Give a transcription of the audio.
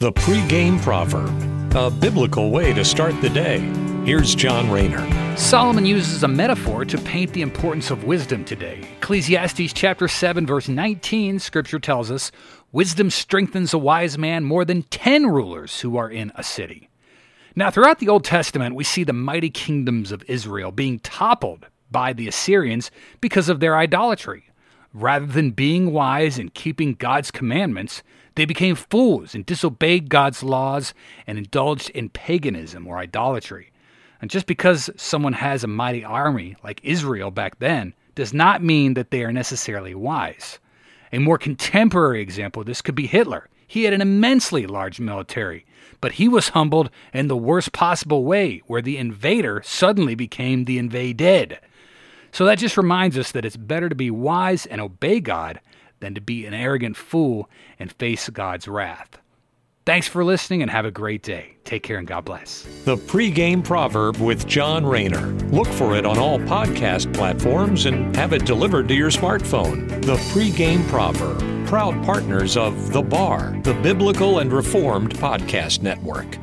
The pregame proverb, a biblical way to start the day. Here's John Rayner. Solomon uses a metaphor to paint the importance of wisdom today. Ecclesiastes chapter 7 verse 19 scripture tells us, "Wisdom strengthens a wise man more than 10 rulers who are in a city." Now, throughout the Old Testament, we see the mighty kingdoms of Israel being toppled by the Assyrians because of their idolatry. Rather than being wise and keeping God's commandments, they became fools and disobeyed God's laws and indulged in paganism or idolatry. And just because someone has a mighty army like Israel back then does not mean that they are necessarily wise. A more contemporary example of this could be Hitler. He had an immensely large military, but he was humbled in the worst possible way, where the invader suddenly became the invaded. So that just reminds us that it's better to be wise and obey God than to be an arrogant fool and face God's wrath. Thanks for listening and have a great day. Take care and God bless. The pregame proverb with John Rayner. Look for it on all podcast platforms and have it delivered to your smartphone. The pregame proverb, proud partners of The Bar, the Biblical and Reformed Podcast Network.